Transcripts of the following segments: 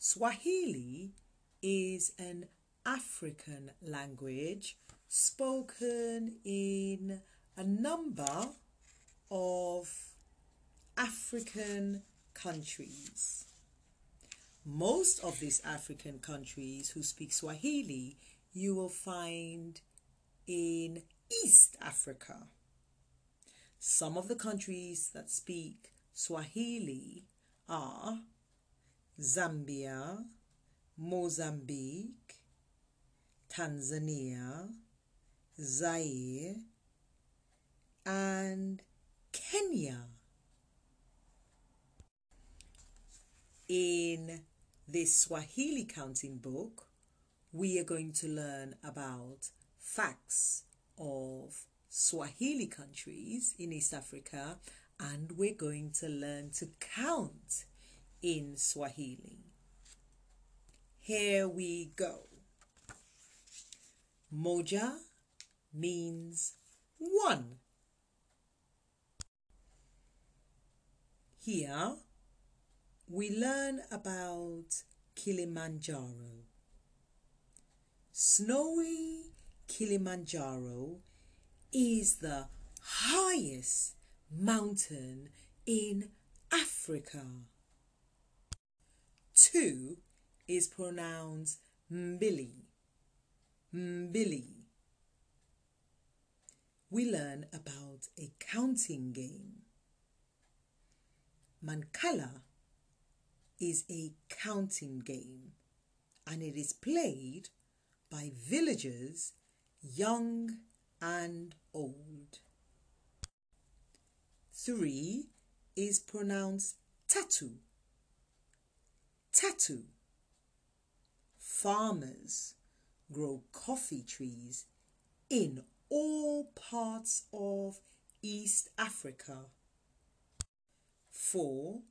Swahili is an African language spoken in a number of African countries. Most of these African countries who speak Swahili you will find in East Africa. Some of the countries that speak Swahili are Zambia, Mozambique, Tanzania, Zaire, and Kenya. In this Swahili counting book, we are going to learn about facts of Swahili countries in East Africa and we're going to learn to count in Swahili. Here we go. Moja means one. Here we learn about Kilimanjaro. Snowy Kilimanjaro is the highest mountain in Africa. Two is pronounced Mbili. Mbili. We learn about a counting game. Mancala is a counting game and it is played by villagers young and old. Three is pronounced tatu. Tatu. Farmers grow coffee trees in all parts of East Africa. Four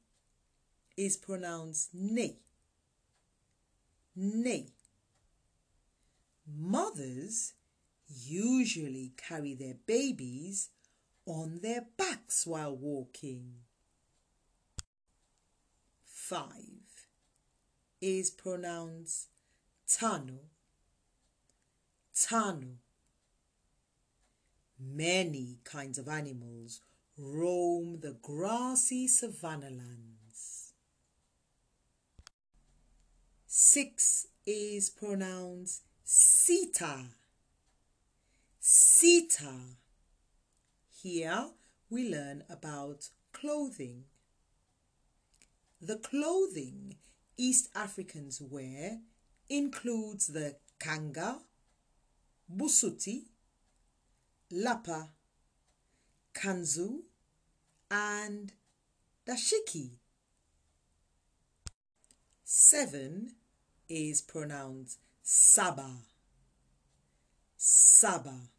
is pronounced nne. Nne. Mothers usually carry their babies on their backs while walking. 5 is pronounced tano. Tano. Many kinds of animals roam the grassy savanna lands. 6 is pronounced Sita. Sita. Here we learn about clothing. The clothing East Africans wear includes the kanga, busuti, lapa, kanzu, and dashiki. Seven is pronounced Saba. Saba.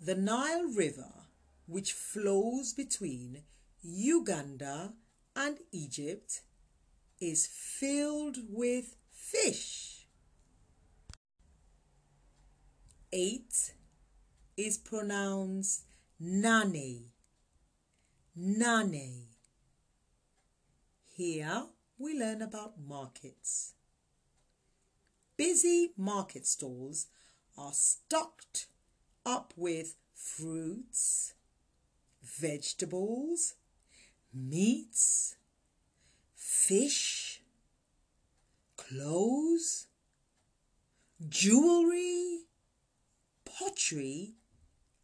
The Nile River, which flows between Uganda and Egypt, is filled with fish. Eight is pronounced Nane. Nane. Here we learn about markets. Busy market stalls are stocked up with fruits, vegetables, meats, fish, clothes, jewelry, pottery,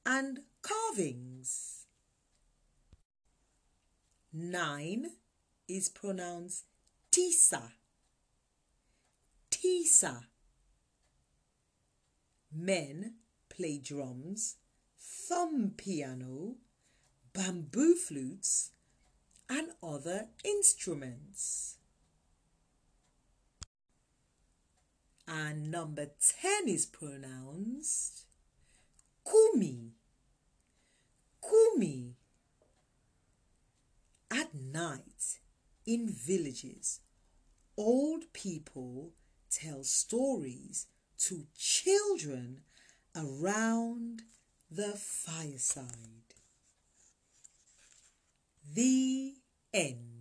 and carvings. Nine is pronounced tisa. Tisa. Men play drums, thumb piano, bamboo flutes, and other instruments. And number 10 is pronounced kumi. Kumi. At night, in villages, old people tell stories to children around the fireside. The end.